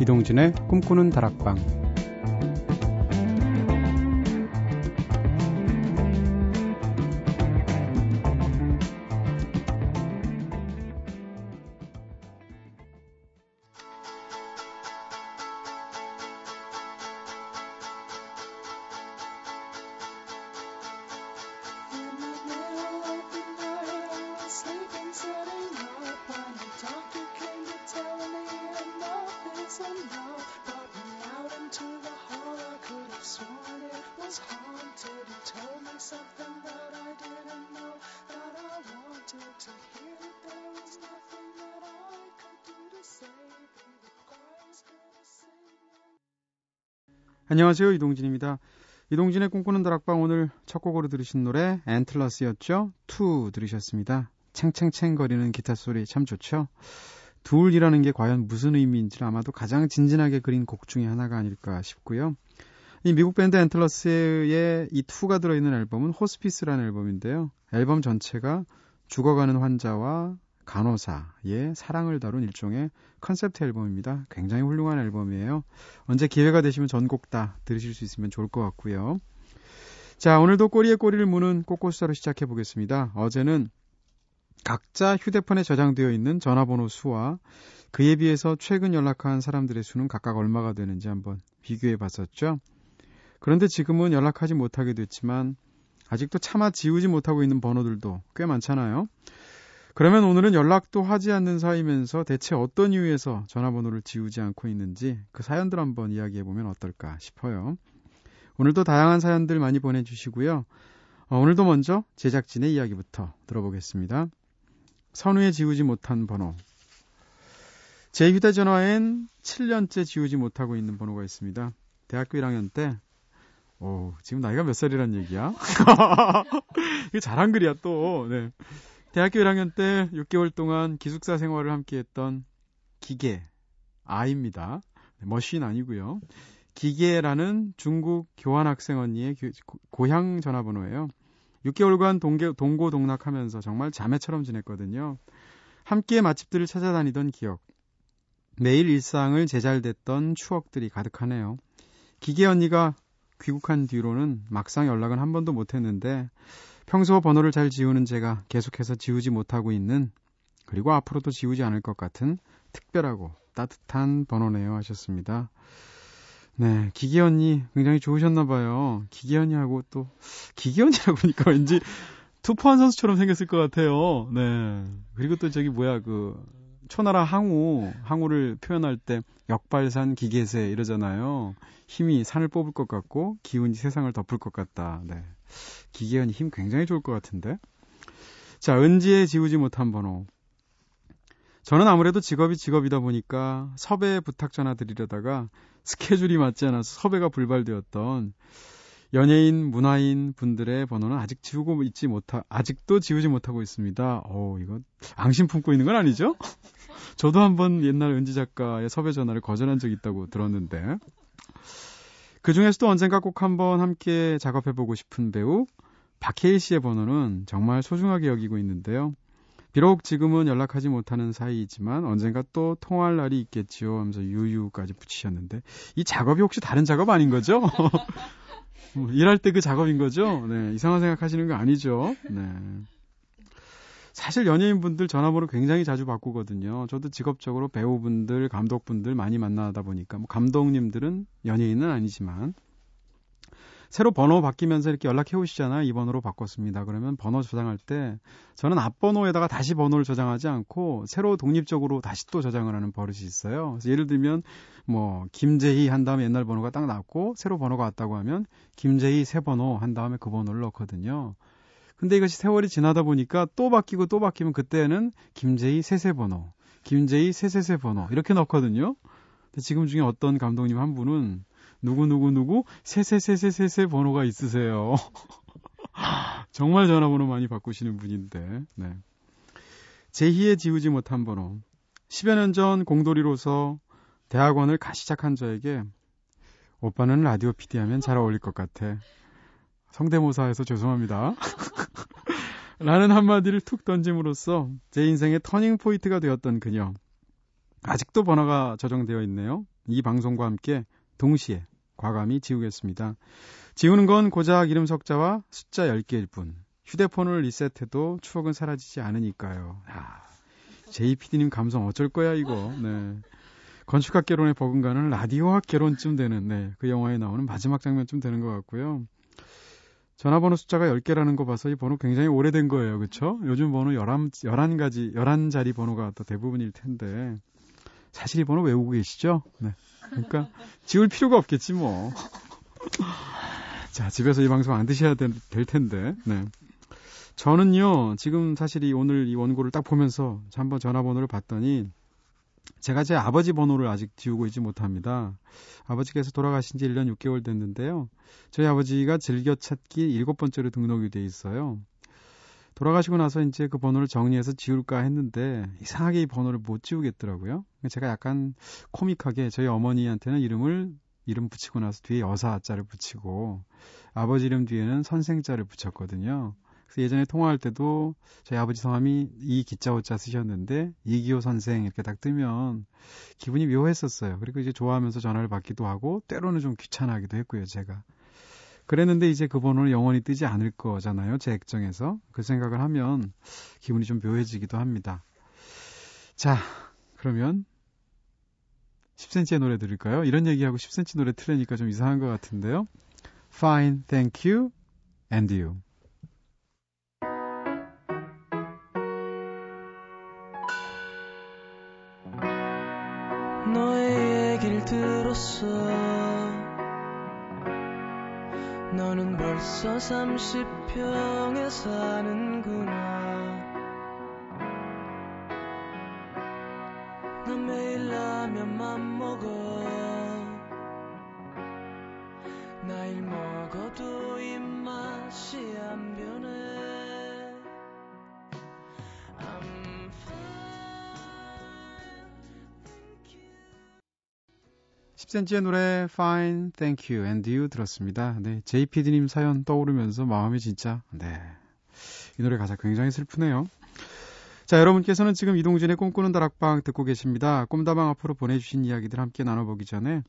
이동진의 꿈꾸는 다락방 안녕하세요. 이동진입니다. 이동진의 꿈꾸는 다락방 오늘 첫 곡으로 들으신 노래 Antlers였죠. Two 들으셨습니다. 챙챙챙 거리는 기타 소리 참 좋죠. 둘이라는 게 과연 무슨 의미인지 아마도 가장 진지하게 그린 곡 중에 하나가 아닐까 싶고요. 이 미국 밴드 Antlers의 이 Two가 들어있는 앨범은 호스피스라는 앨범인데요. 앨범 전체가 죽어가는 환자와 간호사의 사랑을 다룬 일종의 컨셉트 앨범입니다. 굉장히 훌륭한 앨범이에요. 언제 기회가 되시면 전곡 다 들으실 수 있으면 좋을 것 같고요. 자, 오늘도 꼬리에 꼬리를 무는 꼬꼬수다로 시작해 보겠습니다. 어제는 각자 휴대폰에 저장되어 있는 전화번호 수와 그에 비해서 최근 연락한 사람들의 수는 각각 얼마가 되는지 한번 비교해 봤었죠. 그런데 지금은 연락하지 못하게 됐지만 아직도 차마 지우지 못하고 있는 번호들도 꽤 많잖아요. 그러면 오늘은 연락도 하지 않는 사이면서 대체 어떤 이유에서 전화번호를 지우지 않고 있는지 그 사연들 한번 이야기해 보면 어떨까 싶어요. 오늘도 다양한 사연들 많이 보내주시고요. 어, 오늘도 먼저 제작진의 이야기부터 들어보겠습니다. 선우에 지우지 못한 번호. 제 휴대전화엔 7년째 지우지 못하고 있는 번호가 있습니다. 대학교 1학년 때, 오, 지금 나이가 몇 살이란 얘기야? 이거 잘한 글이야, 또. 네. 대학교 1학년 때 6개월 동안 기숙사 생활을 함께 했던 기계, 아입니다. 네, 머신 아니고요. 기계라는 중국 교환학생 언니의 고향 전화번호예요. 6개월간 동계, 동고동락하면서 정말 자매처럼 지냈거든요. 함께 맛집들을 찾아다니던 기억. 매일 일상을 제잘됐던 추억들이 가득하네요. 기계 언니가 귀국한 뒤로는 막상 연락은 한 번도 못했는데 평소 번호를 잘 지우는 제가 계속해서 지우지 못하고 있는 그리고 앞으로도 지우지 않을 것 같은 특별하고 따뜻한 번호네요 하셨습니다. 네, 기계 언니 굉장히 좋으셨나 봐요. 기계 언니하고 또 기계 언니라고 보니까 왠지 투포한 선수처럼 생겼을 것 같아요. 네. 그리고 또 저기 뭐야 그 초나라 항우 항우를 표현할 때 역발산 기계세 이러잖아요. 힘이 산을 뽑을 것 같고 기운이 세상을 덮을 것 같다. 네. 기계현이 힘 굉장히 좋을 것 같은데. 자, 은지의 지우지 못한 번호. 저는 아무래도 직업이 직업이다 보니까 섭외 부탁 전화 드리려다가 스케줄이 맞지 않아서 섭외가 불발되었던 연예인, 문화인 분들의 번호는 아직 지우고 있지 못하, 아직도 지우지 못하고 있습니다. 어, 이거 앙심 품고 있는 건 아니죠? 저도 한번 옛날 은지 작가의 섭외 전화를 거절한 적이 있다고 들었는데. 그 중에서도 언젠가 꼭 한번 함께 작업해보고 싶은 배우 박해일 씨의 번호는 정말 소중하게 여기고 있는데요. 비록 지금은 연락하지 못하는 사이이지만 언젠가 또 통화할 날이 있겠지요 하면서 유유까지 붙이셨는데 이 작업이 혹시 다른 작업 아닌 거죠? 뭐 일할 때 그 작업인 거죠? 네, 이상한 생각 하시는 거 아니죠? 네. 사실 연예인분들 전화번호 굉장히 자주 바꾸거든요. 저도 직업적으로 배우분들, 감독분들 많이 만나다 보니까 뭐 감독님들은 연예인은 아니지만 새로 번호 바뀌면서 이렇게 연락해 오시잖아요. 이 번호로 바꿨습니다. 그러면 번호 저장할 때 저는 앞번호에다가 다시 번호를 저장하지 않고 새로 독립적으로 다시 또 저장을 하는 버릇이 있어요. 그래서 예를 들면 뭐 김재희 한 다음에 옛날 번호가 딱 나왔고 새로 번호가 왔다고 하면 김재희 새 번호 한 다음에 그 번호를 넣거든요. 근데 이것이 세월이 지나다 보니까 또 바뀌고 또 바뀌면 그때는 김재희 세세 번호, 김재희 세세세 번호 이렇게 넣거든요. 근데 지금 중에 어떤 감독님 한 분은 누구누구누구 세세세세세세 번호가 있으세요. 정말 전화번호 많이 바꾸시는 분인데, 네. 제희의 지우지 못한 번호. 10여 년 전 공돌이로서 대학원을 가 시작한 저에게 오빠는 라디오 PD 하면 잘 어울릴 것 같아. 성대모사해서 죄송합니다. 라는 한마디를 툭 던짐으로써 제 인생의 turning point가 되었던 그녀. 아직도 번호가 저장되어 있네요. 이 방송과 함께 동시에 과감히 지우겠습니다. 지우는 건 고작 이름 석자와 숫자 10개일 뿐. 휴대폰을 리셋해도 추억은 사라지지 않으니까요. 아, JPD님 감성 어쩔 거야, 이거. 네. 건축학 개론의 버금가는 라디오학 개론쯤 되는, 네. 그 영화에 나오는 마지막 장면쯤 되는 것 같고요. 전화번호 숫자가 10개라는 거 봐서 이 번호 굉장히 오래된 거예요. 그쵸? 요즘 번호 11, 11가지, 11자리 번호가 또 대부분일 텐데. 사실 이 번호 외우고 계시죠? 네. 그러니까 지울 필요가 없겠지 뭐. 자, 집에서 이 방송 안 드셔야 될, 될 텐데. 네. 저는요, 지금 사실 이 오늘 이 원고를 딱 보면서 한번 전화번호를 봤더니 제가 제 아버지 번호를 아직 지우고 있지 못합니다. 아버지께서 돌아가신 지 1년 6개월 됐는데요. 저희 아버지가 즐겨찾기 일곱 번째로 등록이 돼 있어요. 돌아가시고 나서 이제 그 번호를 정리해서 지울까 했는데 이상하게 이 번호를 못 지우겠더라고요. 제가 약간 코믹하게 저희 어머니한테는 이름을 이름 붙이고 나서 뒤에 여사자를 붙이고 아버지 이름 뒤에는 선생자를 붙였거든요. 그래서 예전에 통화할 때도 저희 아버지 성함이 이 기자오자 쓰셨는데 이기호 선생 이렇게 딱 뜨면 기분이 묘했었어요. 그리고 이제 좋아하면서 전화를 받기도 하고 때로는 좀 귀찮아하기도 했고요, 제가. 그랬는데 이제 그 번호는 영원히 뜨지 않을 거잖아요, 제 액정에서. 그 생각을 하면 기분이 좀 묘해지기도 합니다. 자, 그러면 10cm의 노래 들을까요? 이런 얘기하고 10cm 노래 틀으니까 좀 이상한 것 같은데요. Fine, thank you, and you. 벌써 30평에 사는구나. 난 매일 라면만 먹어. 나일 먹어도 입맛이 안 변해 10cm의 노래 Fine, Thank You and You 들었습니다. 네, JPD님 사연 떠오르면서 마음이 진짜 네. 이 노래 가사 굉장히 슬프네요. 자, 여러분께서는 지금 이동진의 꿈꾸는 다락방 듣고 계십니다. 꿈다방 앞으로 보내주신 이야기들 함께 나눠보기 전에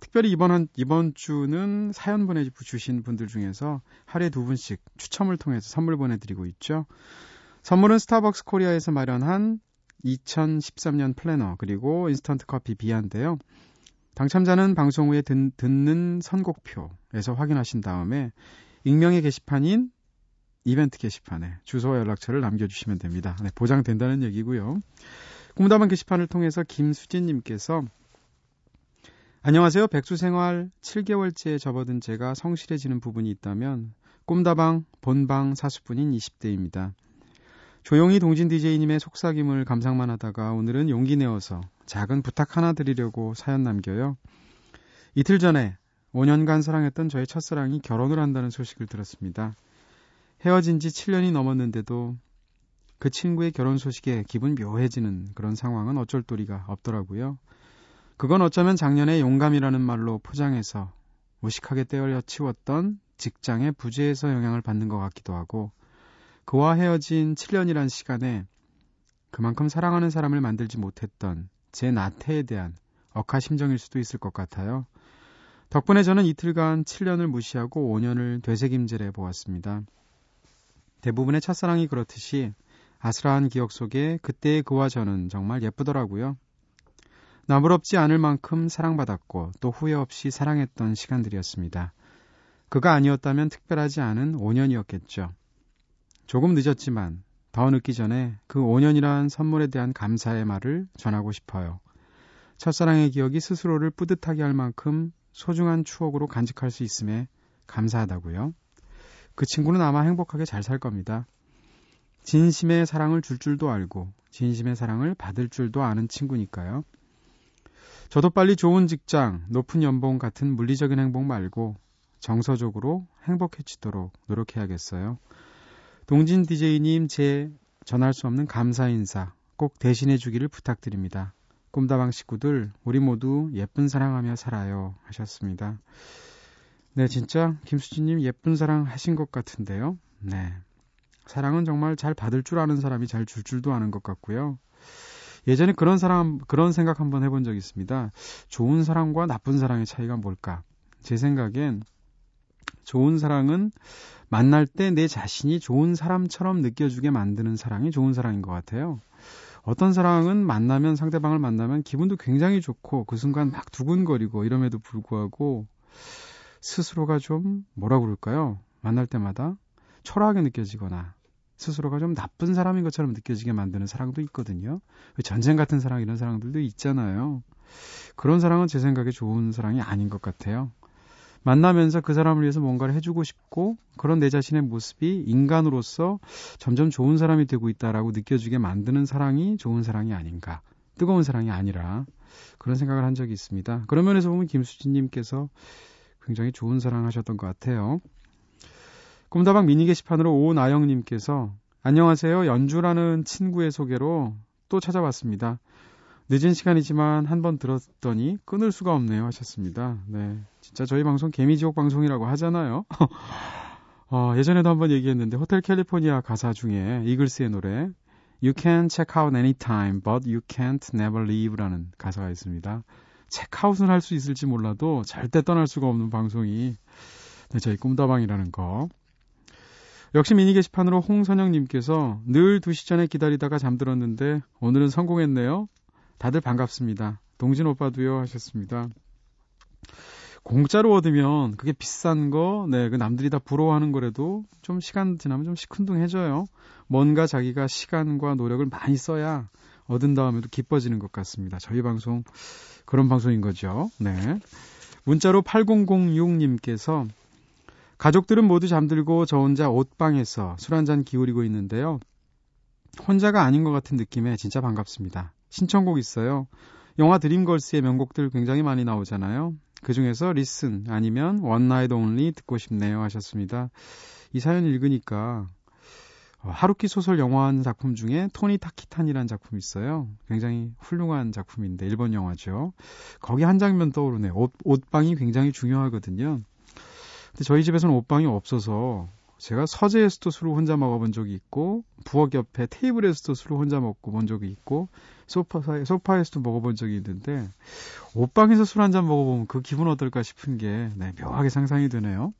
특별히 이번 한, 이번 주는 사연 보내주신 분들 중에서 하루에 두 분씩 추첨을 통해서 선물 보내드리고 있죠. 선물은 스타벅스 코리아에서 마련한 2013년 플래너 그리고 인스턴트 커피 비한데요. 당첨자는 방송 후에 듣, 는 선곡표에서 확인하신 다음에 익명의 게시판인 이벤트 게시판에 주소와 연락처를 남겨주시면 됩니다. 네, 보장된다는 얘기고요. 꿈다방 게시판을 통해서 김수진님께서 안녕하세요. 백수생활 7개월째에 접어든 제가 성실해지는 부분이 있다면 꿈다방 본방 사수분인 20대입니다. 조용히 동진 DJ님의 속삭임을 감상만 하다가 오늘은 용기 내어서 작은 부탁 하나 드리려고 사연 남겨요. 이틀 전에 5년간 사랑했던 저의 첫사랑이 결혼을 한다는 소식을 들었습니다. 헤어진 지 7년이 넘었는데도 그 친구의 결혼 소식에 기분 묘해지는 그런 상황은 어쩔 도리가 없더라고요. 그건 어쩌면 작년에 용감이라는 말로 포장해서 무식하게 떼어려 치웠던 직장의 부재에서 영향을 받는 것 같기도 하고 그와 헤어진 7년이란 시간에 그만큼 사랑하는 사람을 만들지 못했던 제 나태에 대한 억하심정일 수도 있을 것 같아요. 덕분에 저는 이틀간 7년을 무시하고 5년을 되새김질해 보았습니다. 대부분의 첫사랑이 그렇듯이 아슬아한 기억 속에 그때의 그와 저는 정말 예쁘더라고요. 나무럽지 않을 만큼 사랑받았고 또 후회 없이 사랑했던 시간들이었습니다. 그가 아니었다면 특별하지 않은 5년이었겠죠. 조금 늦었지만 더 늦기 전에 그 5년이란 선물에 대한 감사의 말을 전하고 싶어요. 첫사랑의 기억이 스스로를 뿌듯하게 할 만큼 소중한 추억으로 간직할 수 있음에 감사하다고요. 그 친구는 아마 행복하게 잘 살 겁니다. 진심의 사랑을 줄 줄도 알고 진심의 사랑을 받을 줄도 아는 친구니까요. 저도 빨리 좋은 직장, 높은 연봉 같은 물리적인 행복 말고 정서적으로 행복해지도록 노력해야겠어요. 동진 DJ님 제 전할 수 없는 감사 인사 꼭 대신해 주기를 부탁드립니다. 꿈다방 식구들 우리 모두 예쁜 사랑하며 살아요 하셨습니다. 네 진짜 김수진님 예쁜 사랑 하신 것 같은데요. 네 사랑은 정말 잘 받을 줄 아는 사람이 잘 줄 줄도 아는 것 같고요. 예전에 그런 사람, 그런 생각 한번 해본 적이 있습니다. 좋은 사랑과 나쁜 사랑의 차이가 뭘까? 제 생각엔 좋은 사랑은 만날 때 내 자신이 좋은 사람처럼 느껴주게 만드는 사랑이 좋은 사랑인 것 같아요. 어떤 사랑은 만나면 상대방을 만나면 기분도 굉장히 좋고 그 순간 막 두근거리고 이럼에도 불구하고 스스로가 좀 뭐라 그럴까요? 만날 때마다 초라하게 느껴지거나 스스로가 좀 나쁜 사람인 것처럼 느껴지게 만드는 사랑도 있거든요. 전쟁 같은 사랑 이런 사랑들도 있잖아요. 그런 사랑은 제 생각에 좋은 사랑이 아닌 것 같아요. 만나면서 그 사람을 위해서 뭔가를 해주고 싶고 그런 내 자신의 모습이 인간으로서 점점 좋은 사람이 되고 있다라고 느껴지게 만드는 사랑이 좋은 사랑이 아닌가. 뜨거운 사랑이 아니라 그런 생각을 한 적이 있습니다. 그런 면에서 보면 김수진님께서 굉장히 좋은 사랑 하셨던 것 같아요. 꿈다방 미니 게시판으로 오나영님께서 안녕하세요. 연주라는 친구의 소개로 또 찾아왔습니다. 늦은 시간이지만 한 번 들었더니 끊을 수가 없네요 하셨습니다. 네. 진짜 저희 방송 개미지옥 방송이라고 하잖아요. 어, 예전에도 한번 얘기했는데 호텔 캘리포니아 가사 중에 이글스의 노래 You can check out anytime, but you can't never leave라는 가사가 있습니다. 체크아웃은 할 수 있을지 몰라도 절대 떠날 수가 없는 방송이 네, 저희 꿈다방이라는 거. 역시 미니 게시판으로 홍선영님께서 늘 2시 전에 기다리다가 잠들었는데 오늘은 성공했네요. 다들 반갑습니다. 동진 오빠도요 하셨습니다. 공짜로 얻으면 그게 비싼 거, 네, 그 남들이 다 부러워하는 거라도 좀 시간 지나면 좀 시큰둥해져요. 뭔가 자기가 시간과 노력을 많이 써야 얻은 다음에도 기뻐지는 것 같습니다. 저희 방송 그런 방송인 거죠. 네. 문자로 8006님께서 가족들은 모두 잠들고 저 혼자 옷방에서 술 한잔 기울이고 있는데요. 혼자가 아닌 것 같은 느낌에 진짜 반갑습니다. 신청곡 있어요. 영화 Dreamgirls의 명곡들 굉장히 많이 나오잖아요. 그 중에서 Listen 아니면 One Night Only 듣고 싶네요 하셨습니다. 이 사연 읽으니까 어, 하루키 소설 영화화한 작품 중에 토니 타키타니라는 작품이 있어요. 굉장히 훌륭한 작품인데 일본 영화죠. 거기 한 장면 떠오르네요. 옷, 옷방이 굉장히 중요하거든요. 근데 저희 집에서는 옷방이 없어서 제가 서재에서도 술을 혼자 먹어본 적이 있고 부엌 옆에 테이블에서도 술을 혼자 먹고 본 적이 있고 소파에 소파에서도 먹어본 적이 있는데 옷방에서 술 한 잔 먹어보면 그 기분 어떨까 싶은 게 네, 묘하게 상상이 되네요.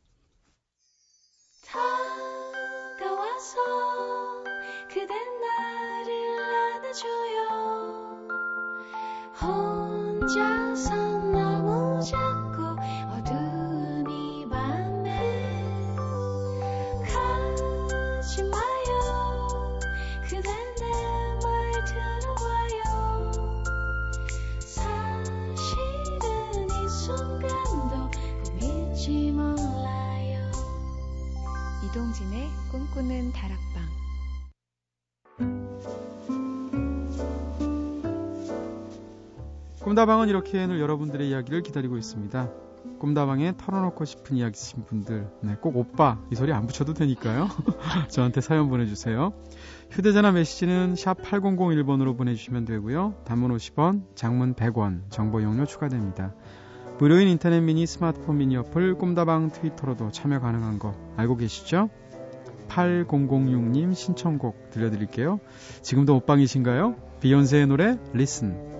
다락방 꿈다방은 이렇게 늘 여러분들의 이야기를 기다리고 있습니다. 꿈다방에 털어놓고 싶은 이야기 있으신 분들, 네, 꼭 오빠 이 소리 안 붙여도 되니까요. 저한테 사연 보내주세요. 휴대전화 메시지는 샵 8001번으로 보내주시면 되고요. 단문 50원, 장문 100원, 정보 용료 추가됩니다. 무료인 인터넷 미니 스마트폰 미니 어플 꿈다방 트위터로도 참여 가능한 거 알고 계시죠? 8006님 신청곡 들려드릴게요. 지금도 옷방이신가요? 비욘세의 노래 Listen.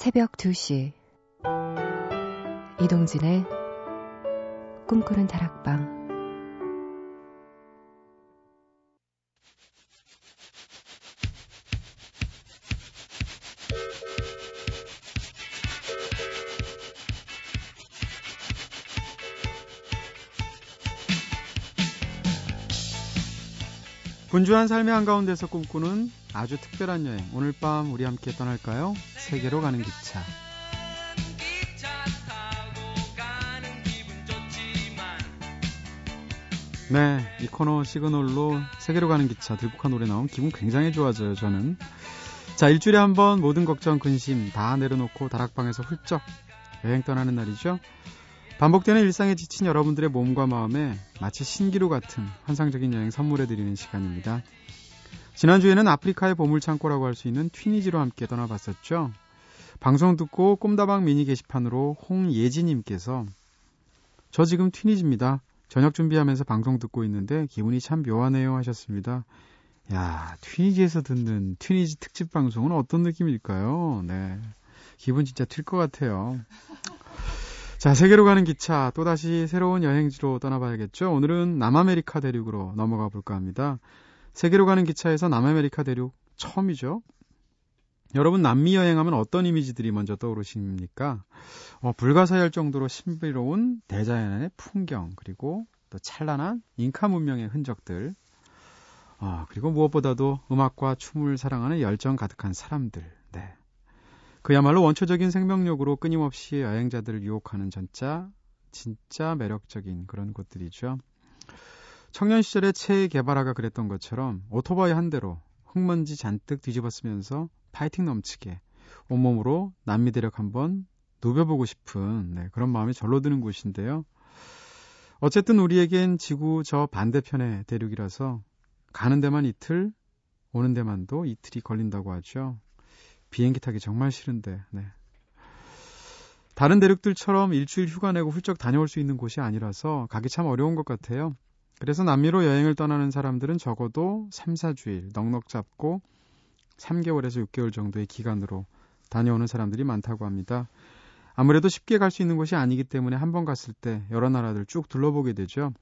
새벽 2시 이동진의 꿈꾸는 다락방 분주한 삶의 한가운데서 꿈꾸는 아주 특별한 여행. 오늘 밤 우리 함께 떠날까요? 세계로 가는 기차. 네, 이 코너 시그널로 세계로 가는 기차 들국한 노래 나온 기분 굉장히 좋아져요, 저는. 자, 일주일에 한 번 모든 걱정, 근심 다 내려놓고 다락방에서 훌쩍 여행 떠나는 날이죠. 반복되는 일상에 지친 여러분들의 몸과 마음에 마치 신기루 같은 환상적인 여행 선물해드리는 시간입니다. 지난주에는 아프리카의 보물창고라고 할 수 있는 튀니지로 함께 떠나봤었죠. 방송 듣고 꼼다방 미니 게시판으로 홍예지님께서 저 지금 튀니지입니다. 저녁 준비하면서 방송 듣고 있는데 기분이 참 묘하네요 하셨습니다. 야, 튀니지에서 듣는 튀니지 특집 방송은 어떤 느낌일까요? 네. 기분 진짜 튈 것 같아요. 자, 세계로 가는 기차, 또다시 새로운 여행지로 떠나봐야겠죠? 오늘은 남아메리카 대륙으로 넘어가 볼까 합니다. 세계로 가는 기차에서 남아메리카 대륙 처음이죠? 여러분 남미 여행하면 어떤 이미지들이 먼저 떠오르십니까? 어, 불가사의할 정도로 신비로운 대자연의 풍경 그리고 또 찬란한 잉카 문명의 흔적들 어, 그리고 무엇보다도 음악과 춤을 사랑하는 열정 가득한 사람들 네. 그야말로 원초적인 생명력으로 끊임없이 여행자들을 유혹하는 전자 진짜 매력적인 그런 곳들이죠. 청년 시절에 최 개발화가 그랬던 것처럼 오토바이 한 대로 흙먼지 잔뜩 뒤집어 쓰면서 파이팅 넘치게 온몸으로 남미 대륙 한번 누벼보고 싶은 네, 그런 마음이 절로 드는 곳인데요. 어쨌든 우리에겐 지구 저 반대편의 대륙이라서 가는 데만 이틀, 오는 데만도 이틀이 걸린다고 하죠. 비행기 타기 정말 싫은데. 네. 다른 대륙들처럼 일주일 휴가 내고 훌쩍 다녀올 수 있는 곳이 아니라서 가기 참 어려운 것 같아요. 그래서 남미로 여행을 떠나는 사람들은 적어도 3, 4주일 넉넉 잡고 3개월에서 6개월 정도의 기간으로 다녀오는 사람들이 많다고 합니다. 아무래도 쉽게 갈 수 있는 곳이 아니기 때문에 한 번 갔을 때 여러 나라들 쭉 둘러보게 되죠.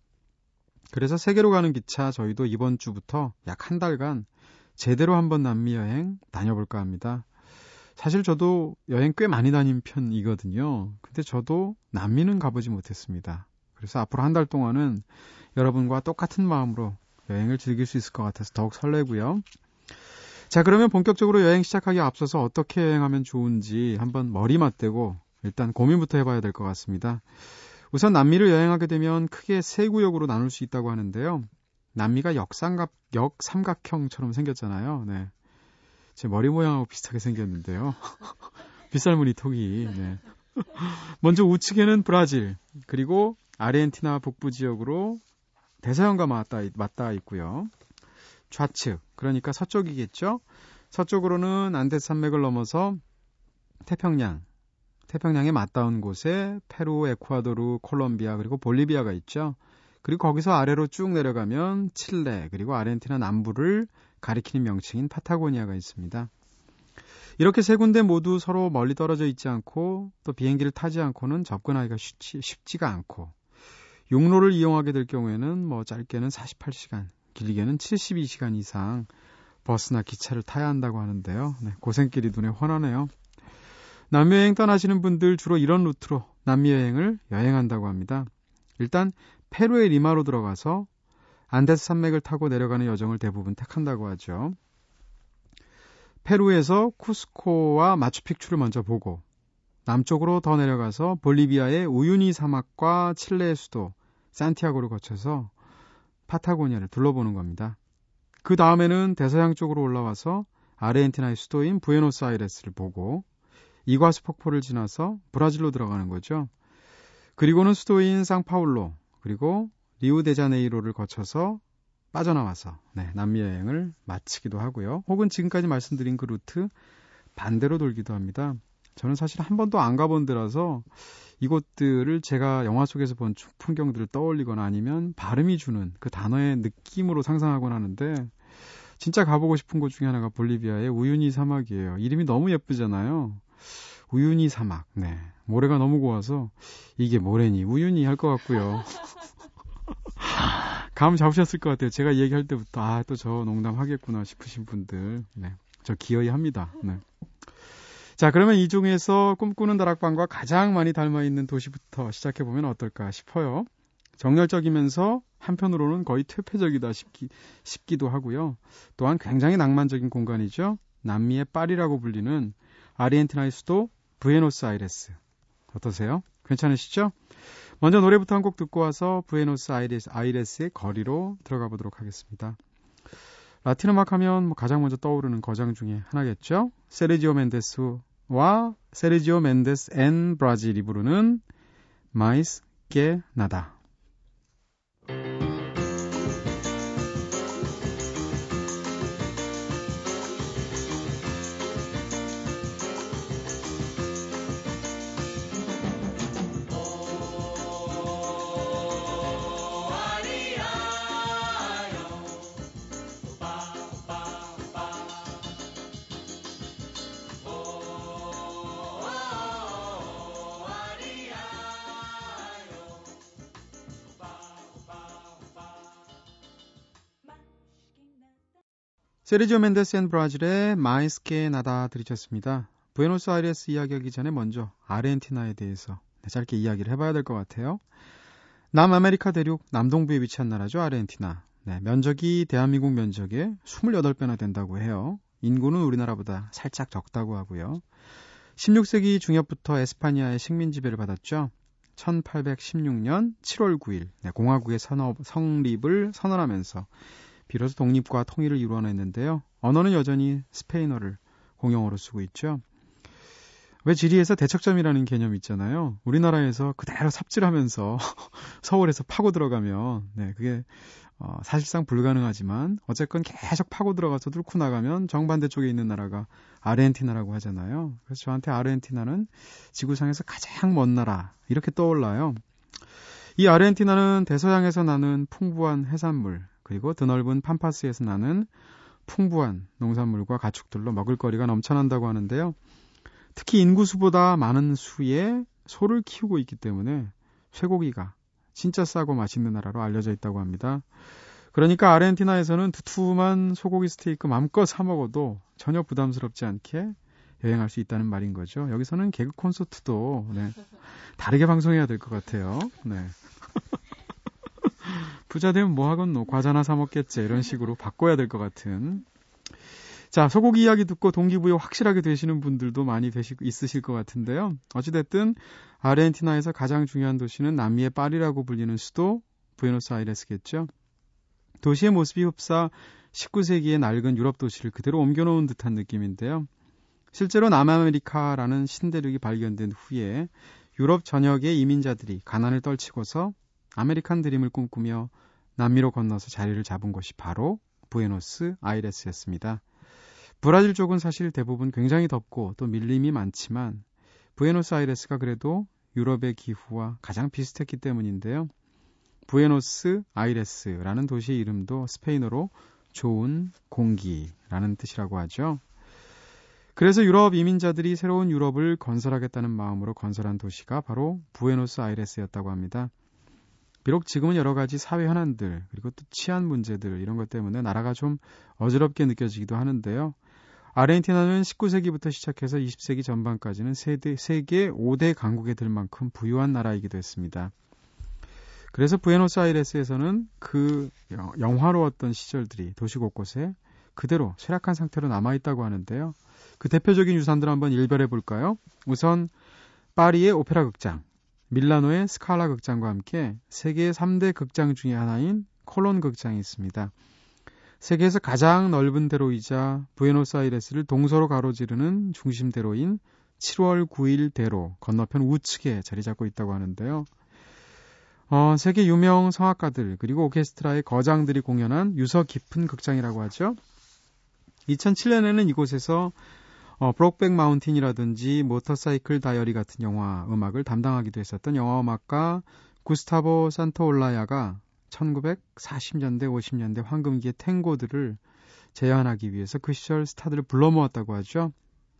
그래서 세계로 가는 기차 저희도 이번 주부터 약 한 달간 제대로 한번 남미 여행 다녀볼까 합니다. 사실 저도 여행 꽤 많이 다닌 편이거든요. 근데 저도 남미는 가보지 못했습니다. 그래서 앞으로 한 달 동안은 여러분과 똑같은 마음으로 여행을 즐길 수 있을 것 같아서 더욱 설레고요. 자, 그러면 본격적으로 여행 시작하기 앞서서 어떻게 여행하면 좋은지 한번 머리 맞대고 일단 고민부터 해봐야 될 것 같습니다. 우선 남미를 여행하게 되면 크게 세 구역으로 나눌 수 있다고 하는데요. 남미가 역삼각, 역삼각형처럼 생겼잖아요. 네. 제 머리 모양하고 비슷하게 생겼는데요. 빗살무늬 톡이, 네. 먼저 우측에는 브라질, 그리고 아르헨티나 북부 지역으로 대서양과 맞닿아, 맞닿아 있고요. 좌측, 그러니까 서쪽이겠죠. 서쪽으로는 안데스 산맥을 넘어서 태평양, 태평양에 맞닿은 곳에 페루, 에쿠아도르, 콜롬비아 그리고 볼리비아가 있죠. 그리고 거기서 아래로 쭉 내려가면 칠레 그리고 아르헨티나 남부를 가리키는 명칭인 파타고니아가 있습니다. 이렇게 세 군데 모두 서로 멀리 떨어져 있지 않고 또 비행기를 타지 않고는 접근하기가 쉽지, 쉽지가 않고 육로를 이용하게 될 경우에는 뭐 짧게는 48시간, 길게는 72시간 이상 버스나 기차를 타야 한다고 하는데요. 네, 고생길이 눈에 훤하네요. 남미 여행 떠나시는 분들 주로 이런 루트로 남미 여행을 여행한다고 합니다. 일단 페루의 리마로 들어가서 안데스 산맥을 타고 내려가는 여정을 대부분 택한다고 하죠. 페루에서 쿠스코와 마추픽추를 먼저 보고 남쪽으로 더 내려가서 볼리비아의 우유니 사막과 칠레의 수도 산티아고를 거쳐서 파타고니아를 둘러보는 겁니다. 그 다음에는 대서양 쪽으로 올라와서 아르헨티나의 수도인 부에노스아이레스를 보고 이과수 폭포를 지나서 브라질로 들어가는 거죠. 그리고는 수도인 상파울로 그리고 리우데자네이로를 거쳐서 빠져나와서 네, 남미 여행을 마치기도 하고요. 혹은 지금까지 말씀드린 그 루트 반대로 돌기도 합니다. 저는 사실 한 번도 안 가본 데라서 이곳들을 제가 영화 속에서 본 풍경들을 떠올리거나 아니면 발음이 주는 그 단어의 느낌으로 상상하곤 하는데 진짜 가보고 싶은 곳 중에 하나가 볼리비아의 우유니 사막이에요. 이름이 너무 예쁘잖아요. 우유니 사막. 네. 모래가 너무 고와서 이게 모래니 우유니 할 것 같고요. 감 잡으셨을 것 같아요. 제가 얘기할 때부터 아 또 저 농담 하겠구나 싶으신 분들. 네. 저 기어이 합니다. 네. 자, 그러면 이 중에서 꿈꾸는 다락방과 가장 많이 닮아 있는 도시부터 시작해 보면 어떨까 싶어요. 정열적이면서 한편으로는 거의 퇴폐적이다 싶기, 싶기도 하고요. 또한 굉장히 낭만적인 공간이죠. 남미의 파리라고 불리는 아르헨티나의 수도 부에노스아이레스. 어떠세요? 괜찮으시죠? 먼저 노래부터 한 곡 듣고 와서 부에노스 아이레스, 아이레스의 거리로 들어가 보도록 하겠습니다. 라틴 음악 하면 뭐 가장 먼저 떠오르는 거장 중에 하나겠죠? 세르지오 멘데스 와 세르지오 멘데스 앤 브라질이 부르는 Mas Que Nada. 세르지오 멘데스 앤 브라질의 Mas Que Nada 들으셨습니다. 부에노스아이레스 이야기하기 전에 먼저 아르헨티나에 대해서 짧게 이야기를 해봐야 될 것 같아요. 남아메리카 대륙 남동부에 위치한 나라죠, 아르헨티나. 네, 면적이 대한민국 면적의 28배나 된다고 해요. 인구는 우리나라보다 살짝 적다고 하고요. 16세기 중엽부터 에스파냐의 식민 지배를 받았죠. 1816년 7월 9일 네, 공화국의 선업, 성립을 선언하면서 비로소 독립과 통일을 이루어냈는데요. 언어는 여전히 스페인어를 공용어로 쓰고 있죠. 왜 지리에서 대척점이라는 개념이 있잖아요. 우리나라에서 그대로 삽질하면서 서울에서 파고 들어가면 네, 그게 어, 사실상 불가능하지만 어쨌건 계속 파고 들어가서 뚫고 나가면 정반대 쪽에 있는 나라가 아르헨티나라고 하잖아요. 그래서 저한테 아르헨티나는 지구상에서 가장 먼 나라 이렇게 떠올라요. 이 아르헨티나는 대서양에서 나는 풍부한 해산물 그리고 드넓은 팜파스에서 나는 풍부한 농산물과 가축들로 먹을거리가 넘쳐난다고 하는데요. 특히 인구수보다 많은 수의 소를 키우고 있기 때문에 쇠고기가 진짜 싸고 맛있는 나라로 알려져 있다고 합니다. 그러니까 아르헨티나에서는 두툼한 소고기 스테이크 맘껏 사 먹어도 전혀 부담스럽지 않게 여행할 수 있다는 말인 거죠. 여기서는 개그 콘서트도 네, 다르게 방송해야 될 것 같아요. 네. 부자 되면 뭐 하겠노? 과자나 사 먹겠지. 이런 식으로 바꿔야 될 것 같은. 자, 소고기 이야기 듣고 동기부여 확실하게 되시는 분들도 많이 되시, 있으실 것 같은데요. 어찌됐든, 아르헨티나에서 가장 중요한 도시는 남미의 파리라고 불리는 수도 부에노스아이레스겠죠. 도시의 모습이 흡사 19세기의 낡은 유럽 도시를 그대로 옮겨놓은 듯한 느낌인데요. 실제로 남아메리카라는 신대륙이 발견된 후에 유럽 전역의 이민자들이 가난을 떨치고서 아메리칸 드림을 꿈꾸며 남미로 건너서 자리를 잡은 곳이 바로 부에노스 아이레스였습니다. 브라질 쪽은 사실 대부분 굉장히 덥고 또 밀림이 많지만 부에노스 아이레스가 그래도 유럽의 기후와 가장 비슷했기 때문인데요. 부에노스 아이레스라는 도시의 이름도 스페인어로 좋은 공기라는 뜻이라고 하죠. 그래서 유럽 이민자들이 새로운 유럽을 건설하겠다는 마음으로 건설한 도시가 바로 부에노스 아이레스였다고 합니다. 비록 지금은 여러 가지 사회 현안들 그리고 또 치안 문제들 이런 것 때문에 나라가 좀 어지럽게 느껴지기도 하는데요. 아르헨티나는 19세기부터 시작해서 20세기 전반까지는 세대, 세계 5대 강국에 들 만큼 부유한 나라이기도 했습니다. 그래서 부에노스아이레스에서는 그 영화로웠던 시절들이 도시 곳곳에 그대로 쇠락한 상태로 남아있다고 하는데요. 그 대표적인 유산들 한번 일별해 볼까요? 우선 파리의 오페라 극장, 밀라노의 스칼라 극장과 함께 세계 3대 극장 중의 하나인 콜론 극장이 있습니다. 세계에서 가장 넓은 대로이자 부에노스아이레스를 동서로 가로지르는 중심대로인 7월 9일 대로 건너편 우측에 자리 잡고 있다고 하는데요. 어, 세계 유명 성악가들 그리고 오케스트라의 거장들이 공연한 유서 깊은 극장이라고 하죠. 2007년에는 이곳에서 어, 브록백 마운틴이라든지 모터사이클 다이어리 같은 영화 음악을 담당하기도 했었던 영화 음악가 구스타보 산토올라야가 1940년대 50년대 황금기의 탱고들을 재현하기 위해서 그 시절 스타들을 불러 모았다고 하죠.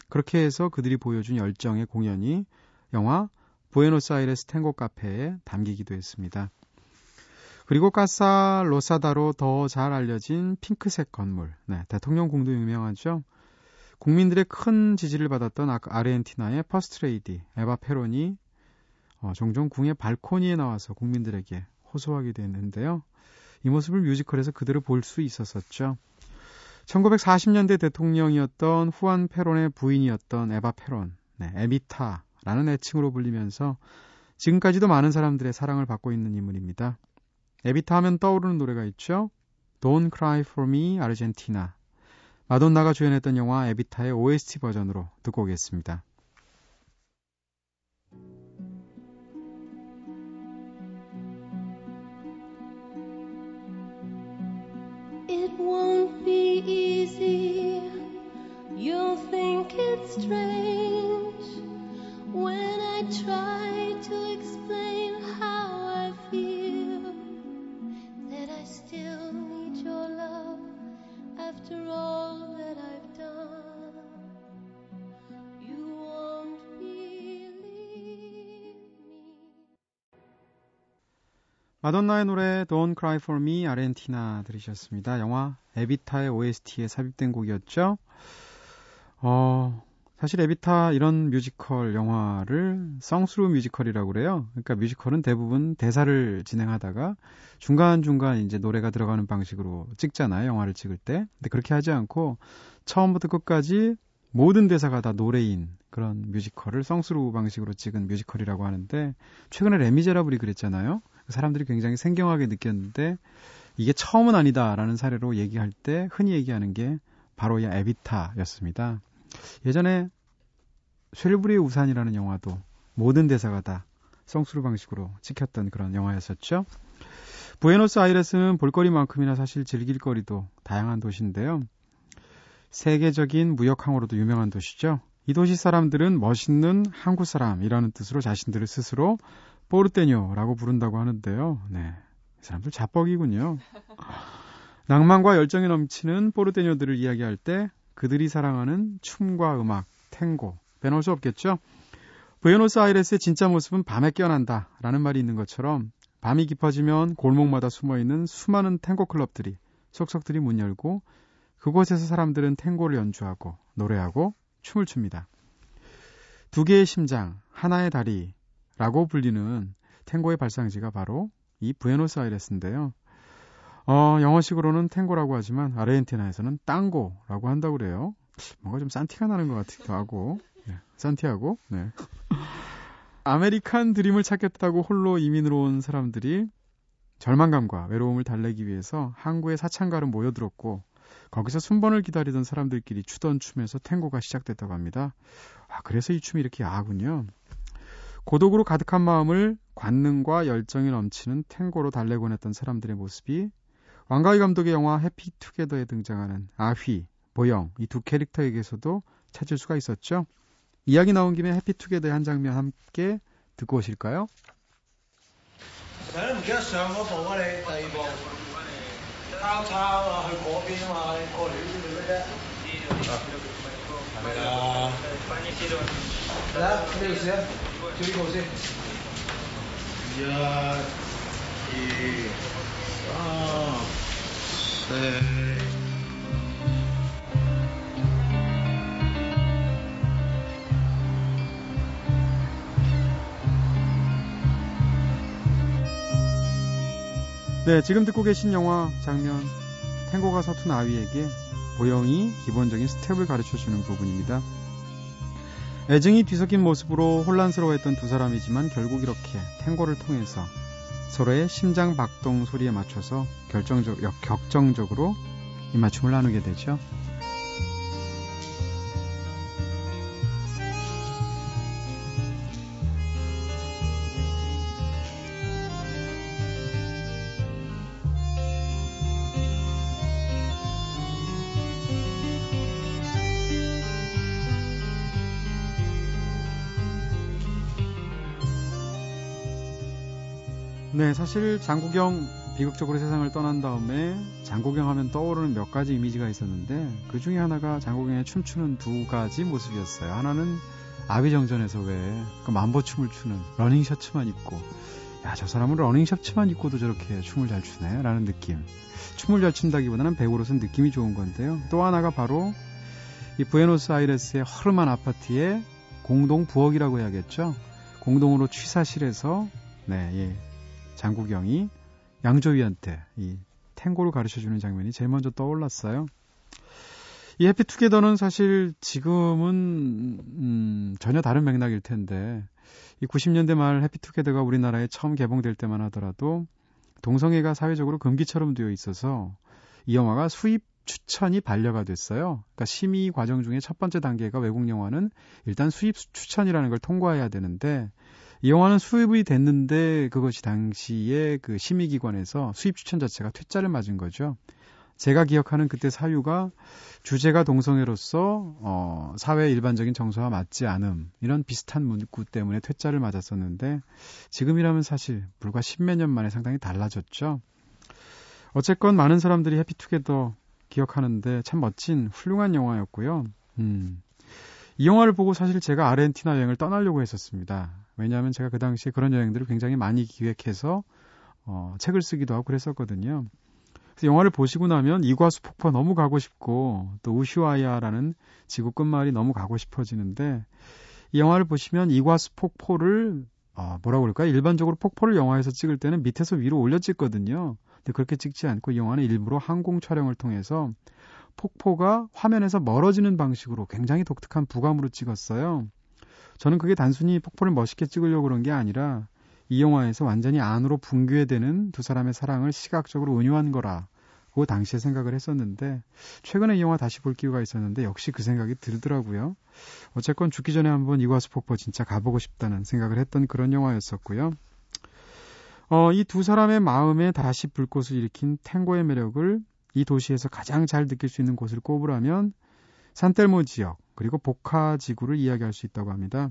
그렇게 해서 그들이 보여준 열정의 공연이 영화 부에노스아이레스 탱고 카페에 담기기도 했습니다. 그리고 카사 로사다로 더 잘 알려진 핑크색 건물, 네, 대통령 궁도 유명하죠. 국민들의 큰 지지를 받았던 아, 아르헨티나의 퍼스트레이디 에바 페론이 어, 종종 궁의 발코니에 나와서 국민들에게 호소하기도 했는데요. 이 모습을 뮤지컬에서 그대로 볼 수 있었었죠. 1940년대 대통령이었던 후안 페론의 부인이었던 에바 페론, 네, 에비타라는 애칭으로 불리면서 지금까지도 많은 사람들의 사랑을 받고 있는 인물입니다. 에비타 하면 떠오르는 노래가 있죠. Don't Cry For Me, 아르헨티나. 마돈나가 주연했던 영화 에비타의 OST 버전으로 듣고 오겠습니다. 마돈나의 노래 Don't Cry For Me Argentina 들으셨습니다. 영화 에비타의 OST에 삽입된 곡이었죠. 어, 사실 에비타 이런 뮤지컬 영화를 sung-through 뮤지컬이라고 그래요. 그러니까 뮤지컬은 대부분 대사를 진행하다가 중간중간 이제 노래가 들어가는 방식으로 찍잖아요. 영화를 찍을 때. 근데 그렇게 하지 않고 처음부터 끝까지 모든 대사가 다 노래인 그런 뮤지컬을 sung-through 방식으로 찍은 뮤지컬이라고 하는데 최근에 레미제라블이 그랬잖아요. 사람들이 굉장히 생경하게 느꼈는데 이게 처음은 아니다라는 사례로 얘기할 때 흔히 얘기하는 게 바로 이 에비타였습니다. 예전에 쉘브리의 우산이라는 영화도 모든 대사가 다 성수루 방식으로 찍혔던 그런 영화였었죠. 부에노스 아이레스는 볼거리만큼이나 사실 즐길 거리도 다양한 도시인데요. 세계적인 무역항으로도 유명한 도시죠. 이 도시 사람들은 멋있는 한국 사람이라는 뜻으로 자신들을 스스로 포르테뇨라고 부른다고 하는데요. 네. 이 사람들 자뻑이군요. 낭만과 열정이 넘치는 포르테뇨들을 이야기할 때 그들이 사랑하는 춤과 음악, 탱고 빼놓을 수 없겠죠. 부에노스아이레스의 진짜 모습은 밤에 깨어난다 라는 말이 있는 것처럼 밤이 깊어지면 골목마다 숨어있는 수많은 탱고 클럽들이 속속들이 문 열고 그곳에서 사람들은 탱고를 연주하고 노래하고 춤을 춥니다. 두 개의 심장, 하나의 다리 라고 불리는 탱고의 발상지가 바로 이 부에노스아이레스인데요. 어, 영어식으로는 탱고라고 하지만 아르헨티나에서는 tango라고 한다고 그래요. 뭔가 좀 싼티가 나는 것 같기도 하고. 네, 산티아고. 네. 아메리칸 드림을 찾겠다고 홀로 이민으로 온 사람들이 절망감과 외로움을 달래기 위해서 항구에 사창가로 모여들었고 거기서 순번을 기다리던 사람들끼리 추던 춤에서 탱고가 시작됐다고 합니다. 아, 그래서 이 춤이 이렇게 야하군요. 고독으로 가득한 마음을 관능과 열정이 넘치는 탱고로 달래곤 했던 사람들의 모습이 왕가위 감독의 영화 해피투게더에 등장하는 아휘, 보영 이 두 캐릭터에게서도 찾을 수가 있었죠. 이야기 나온 김에 해피투게더의 한 장면 함께 듣고 오실까요? 저기 보세요. 이야, 이, 아, 네. 네, 지금 듣고 계신 영화 장면 탱고가 서툰 아위에게 보영이 기본적인 스텝을 가르쳐 주는 부분입니다. 애증이 뒤섞인 모습으로 혼란스러워했던 두 사람이지만 결국 이렇게 탱고를 통해서 서로의 심장 박동 소리에 맞춰서 결정적, 격정적으로 이 맞춤을 나누게 되죠. 네, 사실 장국영 비극적으로 세상을 떠난 다음에 장국영 하면 떠오르는 몇 가지 이미지가 있었는데 그 중에 하나가 장국영의 춤추는 두 가지 모습이었어요. 하나는 아비정전에서 왜 그 맘보춤을 추는 러닝 셔츠만 입고 야 저 사람은 러닝 셔츠만 입고도 저렇게 춤을 잘 추네 라는 느낌 춤을 잘 춘다기보다는 배우로서는 느낌이 좋은 건데요. 또 하나가 바로 이 부에노스 아이레스의 허름한 아파트의 공동 부엌이라고 해야겠죠. 공동으로 취사실에서 네, 예, 장국영이 양조위한테 이 탱고를 가르쳐 주는 장면이 제일 먼저 떠올랐어요. 이 해피투게더는 사실 지금은 음, 전혀 다른 맥락일 텐데 이 90년대 말 해피투게더가 우리나라에 처음 개봉될 때만 하더라도 동성애가 사회적으로 금기처럼 되어 있어서 이 영화가 수입 추천이 반려가 됐어요. 그러니까 심의 과정 중에 첫 번째 단계가 외국 영화는 일단 수입 추천이라는 걸 통과해야 되는데 이 영화는 수입이 됐는데 그것이 당시에 그 심의기관에서 수입 추천 자체가 퇴짜를 맞은 거죠. 제가 기억하는 그때 사유가 주제가 동성애로서 어, 사회 일반적인 정서와 맞지 않음 이런 비슷한 문구 때문에 퇴짜를 맞았었는데 지금이라면 사실 불과 십몇 년 만에 상당히 달라졌죠. 어쨌건 많은 사람들이 해피투게더 기억하는데 참 멋진 훌륭한 영화였고요. 음. 이 영화를 보고 사실 제가 아르헨티나 여행을 떠나려고 했었습니다. 왜냐하면 제가 그 당시에 그런 여행들을 굉장히 많이 기획해서 어, 책을 쓰기도 하고 그랬었거든요. 그래서 영화를 보시고 나면 이과수 폭포 너무 가고 싶고 또 우슈아이아라는 지구 끝말이 너무 가고 싶어지는데 이 영화를 보시면 이과수 폭포를 어, 뭐라고 그럴까요? 일반적으로 폭포를 영화에서 찍을 때는 밑에서 위로 올려 찍거든요. 근데 그렇게 찍지 않고 이 영화는 일부러 항공 촬영을 통해서 폭포가 화면에서 멀어지는 방식으로 굉장히 독특한 부감으로 찍었어요. 저는 그게 단순히 폭포를 멋있게 찍으려고 그런 게 아니라 이 영화에서 완전히 안으로 붕괴되는 두 사람의 사랑을 시각적으로 은유한 거라. 고 당시에 생각을 했었는데 최근에 이 영화 다시 볼 기회가 있었는데 역시 그 생각이 들더라고요. 어쨌건 죽기 전에 한번 이과수 폭포 진짜 가보고 싶다는 생각을 했던 그런 영화였었고요. 어, 이 두 사람의 마음에 다시 불꽃을 일으킨 탱고의 매력을 이 도시에서 가장 잘 느낄 수 있는 곳을 꼽으라면 산텔모 지역 그리고 보카 지구를 이야기할 수 있다고 합니다.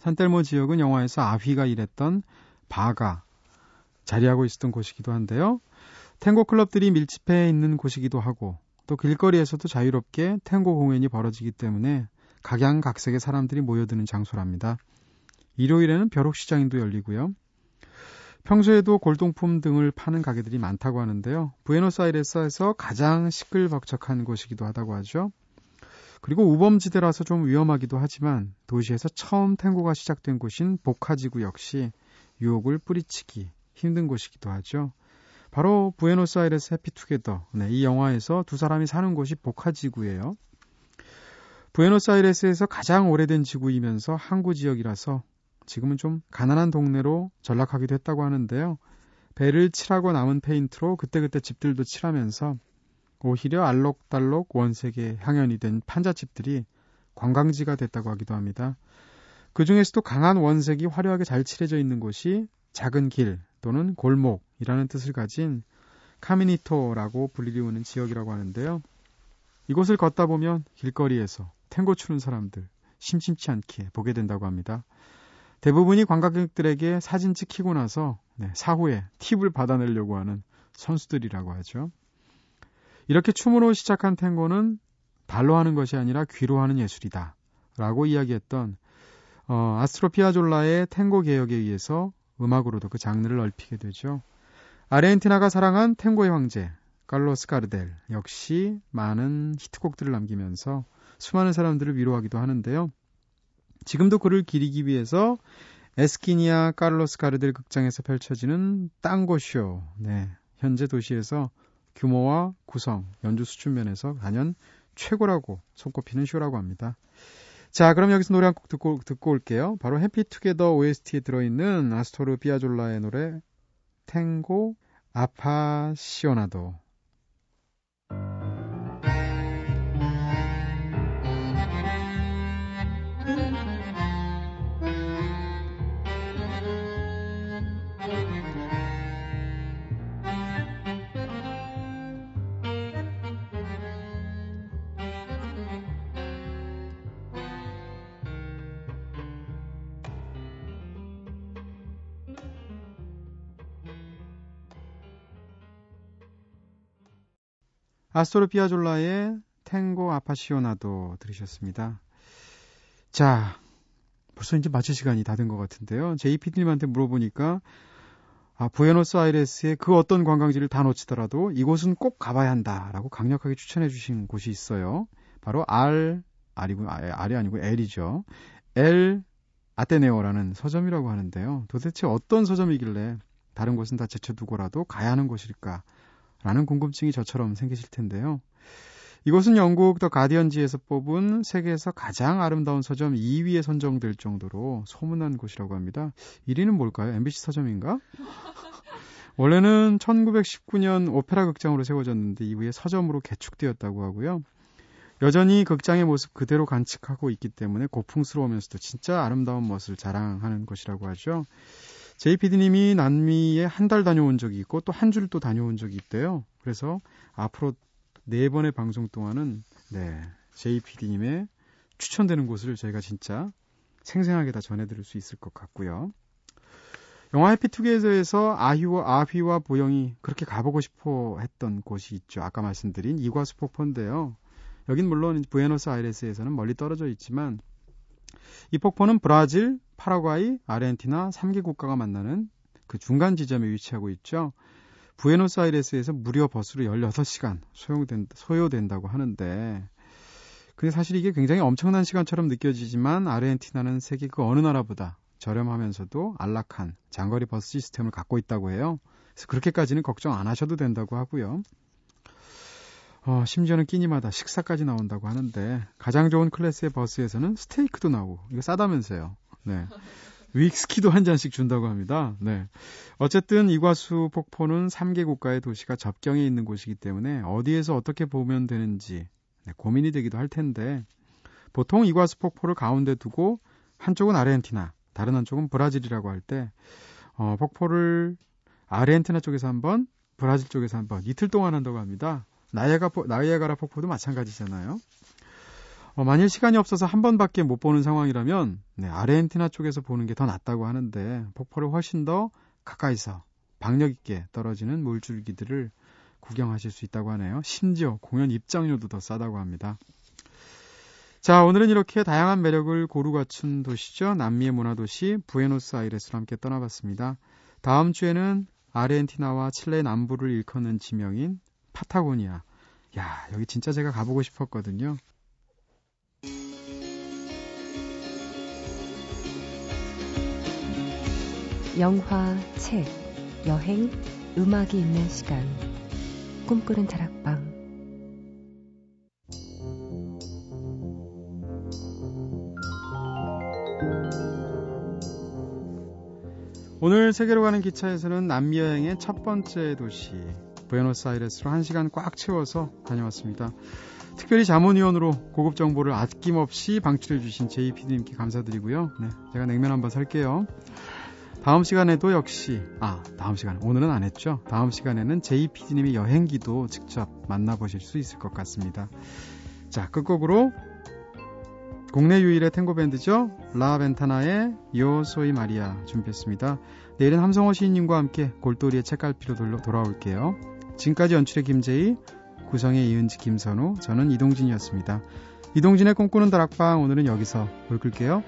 산텔모 지역은 영화에서 아휘가 일했던 바가 자리하고 있었던 곳이기도 한데요. 탱고 클럽들이 밀집해 있는 곳이기도 하고 또 길거리에서도 자유롭게 탱고 공연이 벌어지기 때문에 각양각색의 사람들이 모여드는 장소랍니다. 일요일에는 벼룩시장도 열리고요. 평소에도 골동품 등을 파는 가게들이 많다고 하는데요. 부에노스아이레스에서 가장 시끌벅적한 곳이기도 하다고 하죠. 그리고 우범지대라서 좀 위험하기도 하지만 도시에서 처음 탱고가 시작된 곳인 보카지구 역시 유혹을 뿌리치기 힘든 곳이기도 하죠. 바로 부에노스아이레스 해피투게더. 네, 이 영화에서 두 사람이 사는 곳이 보카지구예요. 부에노스아이레스에서 가장 오래된 지구이면서 항구 지역이라서 지금은 좀 가난한 동네로 전락하기도 했다고 하는데요. 배를 칠하고 남은 페인트로 그때그때 집들도 칠하면서 오히려 알록달록 원색의 향연이 된 판잣집들이 관광지가 됐다고 하기도 합니다. 그 중에서도 강한 원색이 화려하게 잘 칠해져 있는 곳이 작은 길 또는 골목이라는 뜻을 가진 카미니토라고 불리우는 지역이라고 하는데요. 이곳을 걷다 보면 길거리에서 탱고 추는 사람들 심심치 않게 보게 된다고 합니다. 대부분이 관광객들에게 사진 찍히고 나서 네, 사후에 팁을 받아내려고 하는 선수들이라고 하죠. 이렇게 춤으로 시작한 탱고는 발로 하는 것이 아니라 귀로 하는 예술이다. 라고 이야기했던 어, 아스트로 피아졸라의 탱고 개혁에 의해서 음악으로도 그 장르를 넓히게 되죠. 아르헨티나가 사랑한 탱고의 황제 칼로스 카르델 역시 많은 히트곡들을 남기면서 수많은 사람들을 위로하기도 하는데요. 지금도 그를 기리기 위해서 에스키니아 카를로스 가르델 극장에서 펼쳐지는 땅고쇼. 네. 현재 도시에서 규모와 구성, 연주 수준 면에서 단연 최고라고 손꼽히는 쇼라고 합니다. 자, 그럼 여기서 노래 한 곡 듣고, 듣고 올게요. 바로 해피 투게더 OST에 들어있는 아스토르 비아졸라의 노래 탱고 아파시오나도 아스토르 피아졸라의 탱고 아파시오나도 들으셨습니다. 자, 벌써 이제 마칠 시간이 다 된 것 같은데요. 제이피디님한테 물어보니까 아, 부에노스아이레스의 그 어떤 관광지를 다 놓치더라도 이곳은 꼭 가봐야 한다라고 강력하게 추천해 주신 곳이 있어요. 바로 알 아니고 알이 아니고 엘이죠. 엘 아테네오라는 서점이라고 하는데요. 도대체 어떤 서점이길래 다른 곳은 다 제쳐두고라도 가야 하는 곳일까? 라는 궁금증이 저처럼 생기실 텐데요. 이곳은 영국 더 가디언지에서 뽑은 세계에서 가장 아름다운 서점 2위에 선정될 정도로 소문난 곳이라고 합니다. 1위는 뭘까요? MBC 서점인가? 원래는 1919년 오페라 극장으로 세워졌는데 이후에 서점으로 개축되었다고 하고요. 여전히 극장의 모습 그대로 간직하고 있기 때문에 고풍스러우면서도 진짜 아름다운 멋을 자랑하는 것이라고 하죠. JPD님이 남미에 한 달 다녀온 적이 있고 또한줄또 다녀온 적이 있대요. 그래서 앞으로 네 번의 방송 동안은 네 JPD님의 추천되는 곳을 저희가 진짜 생생하게 다 전해드릴 수 있을 것 같고요. 영화 해피투게더에서 아휘와 아휘와 보영이 그렇게 가보고 싶어 했던 곳이 있죠. 아까 말씀드린 이과수 폭포인데요. 여긴 물론 부에노스 아이레스에서는 멀리 떨어져 있지만 이 폭포는 브라질, 파라과이, 아르헨티나 3개 국가가 만나는 그 중간 지점에 위치하고 있죠. 부에노스아이레스에서 무려 버스로 16시간 소요된, 소요된다고 하는데 근데 사실 이게 굉장히 엄청난 시간처럼 느껴지지만 아르헨티나는 세계 그 어느 나라보다 저렴하면서도 안락한 장거리 버스 시스템을 갖고 있다고 해요. 그래서 그렇게까지는 걱정 안 하셔도 된다고 하고요. 어, 심지어는 끼니마다 식사까지 나온다고 하는데 가장 좋은 클래스의 버스에서는 스테이크도 나오고 이거 싸다면서요. 네. 윅스키도 한 잔씩 준다고 합니다. 네. 어쨌든 이과수 폭포는 3개 국가의 도시가 접경에 있는 곳이기 때문에 어디에서 어떻게 보면 되는지 네, 고민이 되기도 할 텐데 보통 이과수 폭포를 가운데 두고 한쪽은 아르헨티나, 다른 한쪽은 브라질이라고 할 때 어, 폭포를 아르헨티나 쪽에서 한 번, 브라질 쪽에서 한번 이틀 동안 한다고 합니다. 나이아가, 나이아가라 폭포도 마찬가지잖아요. 어, 만일 시간이 없어서 한 번밖에 못 보는 상황이라면 네, 아르헨티나 쪽에서 보는 게 더 낫다고 하는데 폭포를 훨씬 더 가까이서 박력 있게 떨어지는 물줄기들을 구경하실 수 있다고 하네요. 심지어 공연 입장료도 더 싸다고 합니다. 자, 오늘은 이렇게 다양한 매력을 고루 갖춘 도시죠. 남미의 문화도시 부에노스아이레스로 함께 떠나봤습니다. 다음 주에는 아르헨티나와 칠레 남부를 일컫는 지명인 파타고니아. 야, 여기 진짜 제가 가보고 싶었거든요. 영화, 책, 여행, 음악이 있는 시간. 꿈꾸는 다락방. 오늘 세계로 가는 기차에서는 남미 여행의 첫 번째 도시 부에노스아이레스로 1시간 꽉 채워서 다녀왔습니다. 특별히 자문위원으로 고급 정보를 아낌없이 방출해 주신 JPD님께 감사드리고요. 네, 제가 냉면 한번 살게요. 다음 시간에도 역시 아 다음 시간 오늘은 안 했죠. 다음 시간에는 JPD님의 여행기도 직접 만나보실 수 있을 것 같습니다. 자 끝곡으로 국내 유일의 탱고 밴드죠. 라 벤타나의 요 소이 마리아 준비했습니다. 내일은 함성호 시인님과 함께 골돌이의 책갈피로 돌아올게요. 지금까지 연출의 김재희, 구성의 이은지, 김선우, 저는 이동진이었습니다. 이동진의 꿈꾸는 다락방 오늘은 여기서 물 끌게요.